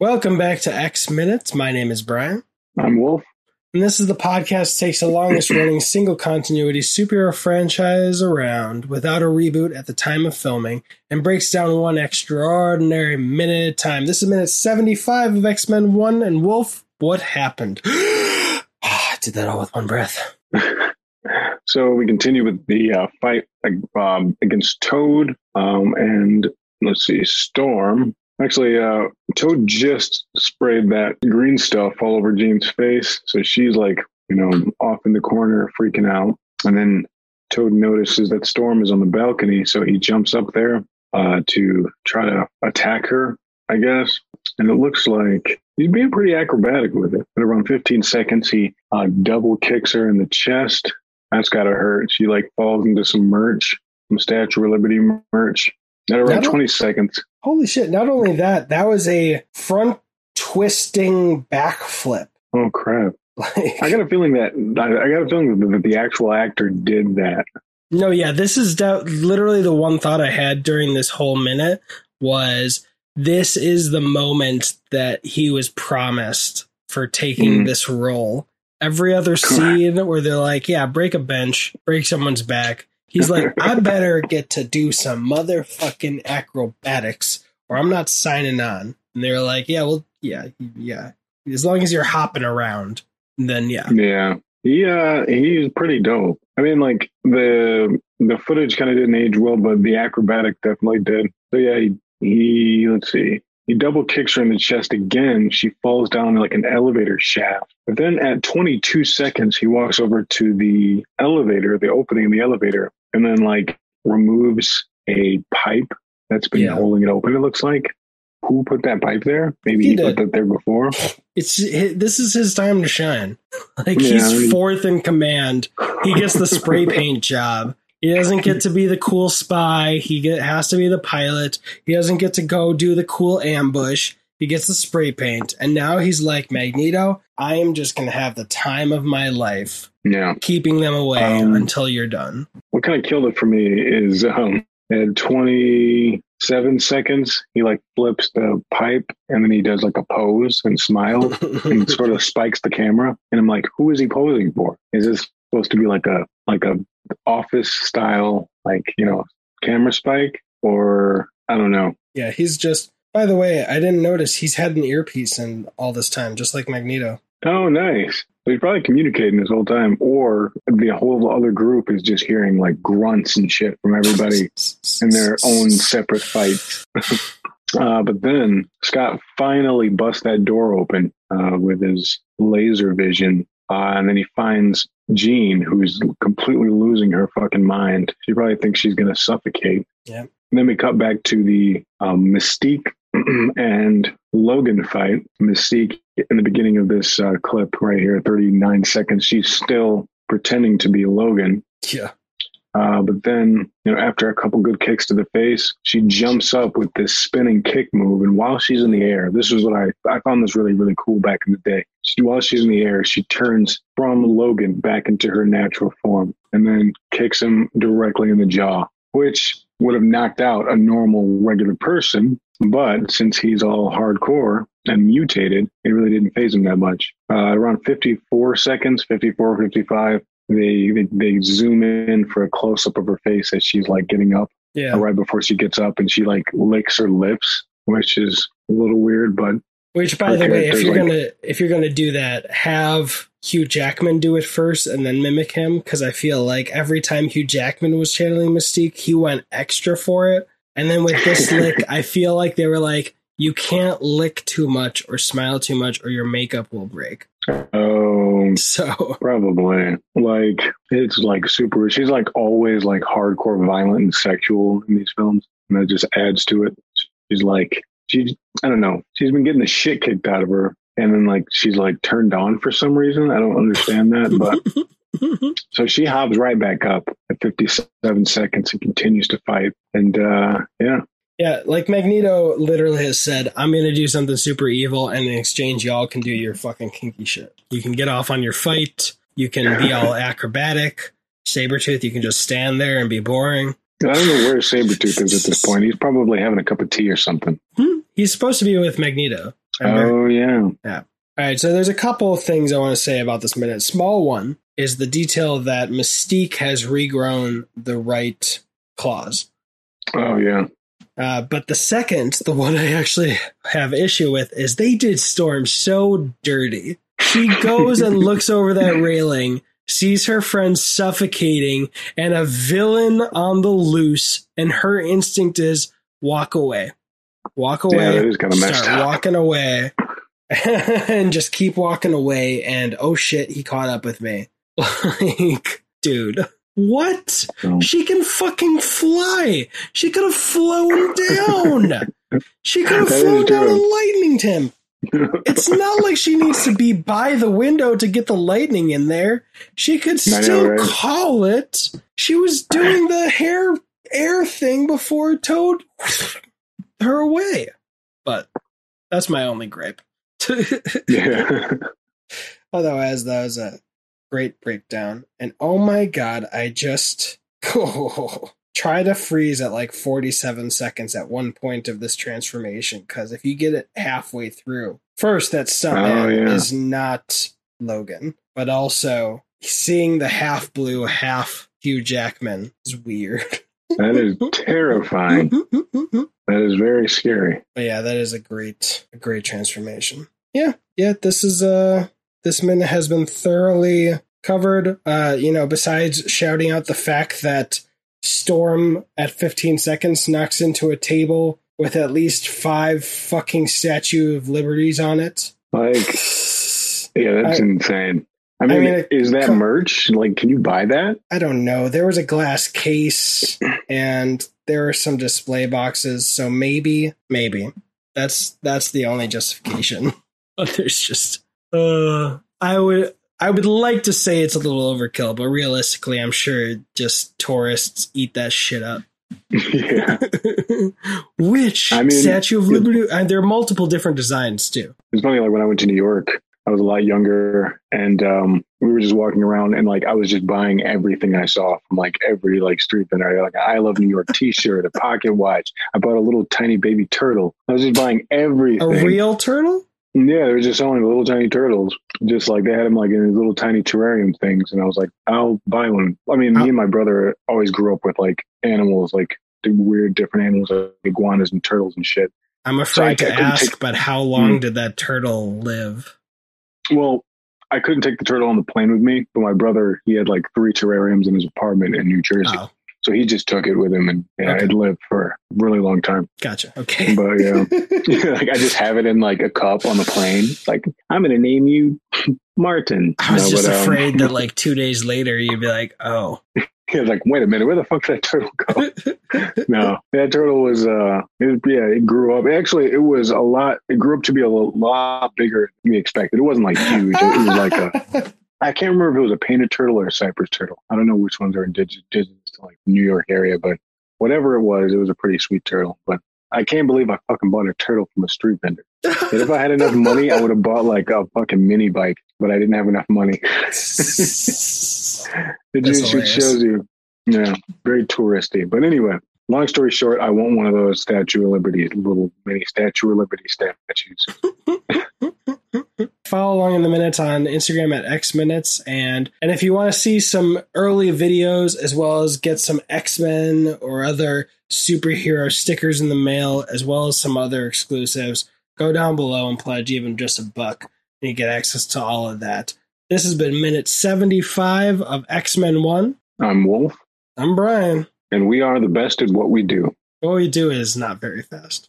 Welcome back to X Minutes. My name is Brian. I'm Wolf. And this is the podcast that takes the longest running single continuity superhero franchise around without a reboot at the time of filming and breaks down one extraordinary minute at a time. This is minute 75 of X Men 1 and Wolf. What happened? I did that all with one breath. so we continue with the uh, fight um, against Toad um, and let's see, Storm. Actually, uh, Toad just sprayed that green stuff all over Jean's face. So she's like, you know, off in the corner, freaking out. And then Toad notices that Storm is on the balcony. So he jumps up there uh, to try to attack her, I guess. And it looks like he's being pretty acrobatic with it. At around 15 seconds, he uh, double kicks her in the chest. That's got to hurt. She like falls into some merch, some Statue of Liberty merch. At around 20 seconds, Holy shit. Not only that, that was a front twisting backflip. Oh, crap. Like, I got a feeling that I got a feeling that the actual actor did that. No, yeah, this is da- literally the one thought I had during this whole minute was this is the moment that he was promised for taking mm. this role. Every other scene where they're like, "Yeah, break a bench, break someone's back," He's like, I better get to do some motherfucking acrobatics or I'm not signing on. And they're like, yeah, well, yeah, yeah. As long as you're hopping around, then yeah. Yeah. He uh he's pretty dope. I mean like the the footage kind of didn't age well, but the acrobatic definitely did. So yeah, he, he let's see. He double kicks her in the chest again. She falls down like an elevator shaft. But then at 22 seconds, he walks over to the elevator, the opening of the elevator, and then like removes a pipe that's been yeah. holding it open. It looks like who put that pipe there? Maybe he, he put that there before. It's this is his time to shine. Like yeah, he's I mean, fourth in command. He gets the spray paint job. He doesn't get to be the cool spy. He get, has to be the pilot. He doesn't get to go do the cool ambush. He gets the spray paint, and now he's like Magneto. I am just gonna have the time of my life. Yeah, keeping them away um, until you're done. What kind of killed it for me is um, at 27 seconds, he like flips the pipe, and then he does like a pose and smile, and sort of spikes the camera. And I'm like, who is he posing for? Is this supposed to be like a like a office style, like you know, camera spike, or I don't know. Yeah, he's just by the way, I didn't notice he's had an earpiece in all this time, just like Magneto. Oh, nice. He's probably communicating this whole time, or the whole other group is just hearing like grunts and shit from everybody in their own separate fights. uh, but then Scott finally busts that door open uh, with his laser vision, uh, and then he finds Jean, who's completely losing her fucking mind. She probably thinks she's going to suffocate. Yeah. And then we cut back to the um, Mystique and Logan fight. Mystique, in the beginning of this uh, clip right here, 39 seconds, she's still pretending to be Logan. Yeah. Uh, but then, you know, after a couple good kicks to the face, she jumps up with this spinning kick move. And while she's in the air, this is what I, I found this really, really cool back in the day. She, while she's in the air, she turns from Logan back into her natural form and then kicks him directly in the jaw, which would have knocked out a normal, regular person but since he's all hardcore and mutated, it really didn't faze him that much. Uh, around 54 seconds, 54, 55, they, they, they zoom in for a close up of her face as she's like getting up. Yeah. Right before she gets up and she like licks her lips, which is a little weird, but. Which, by the way, if you're like, gonna if you're gonna do that, have Hugh Jackman do it first and then mimic him because I feel like every time Hugh Jackman was channeling Mystique, he went extra for it. And then with this lick, I feel like they were like, you can't lick too much or smile too much or your makeup will break. Oh, so probably like it's like super. She's like always like hardcore violent and sexual in these films, and that just adds to it. She's like she, I don't know. She's been getting the shit kicked out of her, and then like she's like turned on for some reason. I don't understand that, but so she hops right back up at 57 seconds and continues to fight. And uh, yeah. Yeah, like Magneto literally has said, I'm going to do something super evil, and in exchange, y'all can do your fucking kinky shit. You can get off on your fight. You can be all acrobatic. Sabretooth, you can just stand there and be boring. I don't know where Sabretooth is at this point. He's probably having a cup of tea or something. Hmm? He's supposed to be with Magneto. Oh yeah. Yeah. All right, so there's a couple of things I want to say about this minute. Small one is the detail that Mystique has regrown the right claws. Oh yeah. Uh, but the second, the one I actually have issue with, is they did Storm so dirty. She goes and looks over that railing, sees her friend suffocating, and a villain on the loose, and her instinct is walk away. Walk away. Yeah, that is kinda messed start up. walking away. and just keep walking away, and oh shit, he caught up with me. Like, dude, what? So, She can fucking fly. She could have flown down. She could have flown down true. a lightning temp. It's not like she needs to be by the window to get the lightning in there. She could I know, still right? call it. She was doing the hair air thing before Toad her away. But that's my only gripe. yeah. Otherwise, that was a great breakdown. And oh my god, I just try to freeze at like 47 seconds at one point of this transformation. Because if you get it halfway through, first, that stuntman Oh, yeah. is not Logan, but also seeing the half blue, half Hugh Jackman is weird. That is terrifying. That is very scary. yeah, that is a great, a great transformation. Yeah, yeah. This is uh this minute has been thoroughly covered. Uh, you know, besides shouting out the fact that Storm at 15 seconds knocks into a table with at least five fucking Statue of Liberties on it. Like, yeah, that's I- insane. I mean, mean, it- is that merch? Like, can you buy that? I don't know. There was a glass case and there were some display boxes, so maybe, maybe that's that's the only justification. But there's just, uh, I would I would like to say it's a little overkill, but realistically, I'm sure just tourists eat that shit up. yeah. Which I mean, Statue of Liberty? And there are multiple different designs too. It's funny, like when I went to New York, I was a lot younger and um, we were just walking around and like I was just buying everything I saw from like every like street vendor. Like I love New York t shirt, a pocket watch. I bought a little tiny baby turtle. I was just buying everything. A real turtle? Yeah, they were just selling little tiny turtles. Just like they had them like in these little tiny terrarium things. And I was like, I'll buy one. I mean, me and my brother always grew up with like animals, like the weird different animals like iguanas and turtles and shit. I'm I- afraid I to couldn't ask, take- but how long Hmm. did that turtle live? Well, I couldn't take the turtle on the plane with me, but my brother, he had like three terrariums in his apartment in New Jersey. Oh, So he just took it with him and yeah, Okay. it lived for a really long time. gotcha. Okay. But yeah, like I just have it in like a cup on the plane. Like, I'm going to name you Martin. I was No, just but, um, afraid that like two days later you'd be like, oh, Was like, wait a minute, where the fuck did that turtle go? no, that turtle was, uh, it yeah, it grew up. Actually, it was a lot, it grew up to be a lot bigger than we expected. It wasn't like huge. It was like a, I can't remember if it was a painted turtle or a cypress turtle. I don't know which ones are indigenous to like New York area, but whatever it was, it was a pretty sweet turtle. But I can't believe I fucking bought a turtle from a street vendor. And if I had enough money, I would have bought like a fucking mini bike, but I didn't have enough money. It That's just it hilarious. shows you, yeah, very touristy. But anyway, long story short, I want one of those Statue of Liberty, little mini Statue of Liberty statues. Follow along in the minutes on Instagram at X Minutes, and and if you want to see some early videos as well as get some X Men or other superhero stickers in the mail, as well as some other exclusives, go down below and pledge even just a buck, and you get access to all of that. This has been minute seventy-five of X Men One. I'm Wolf, I'm Brian. and we are the best at what we do. What we do is not very fast.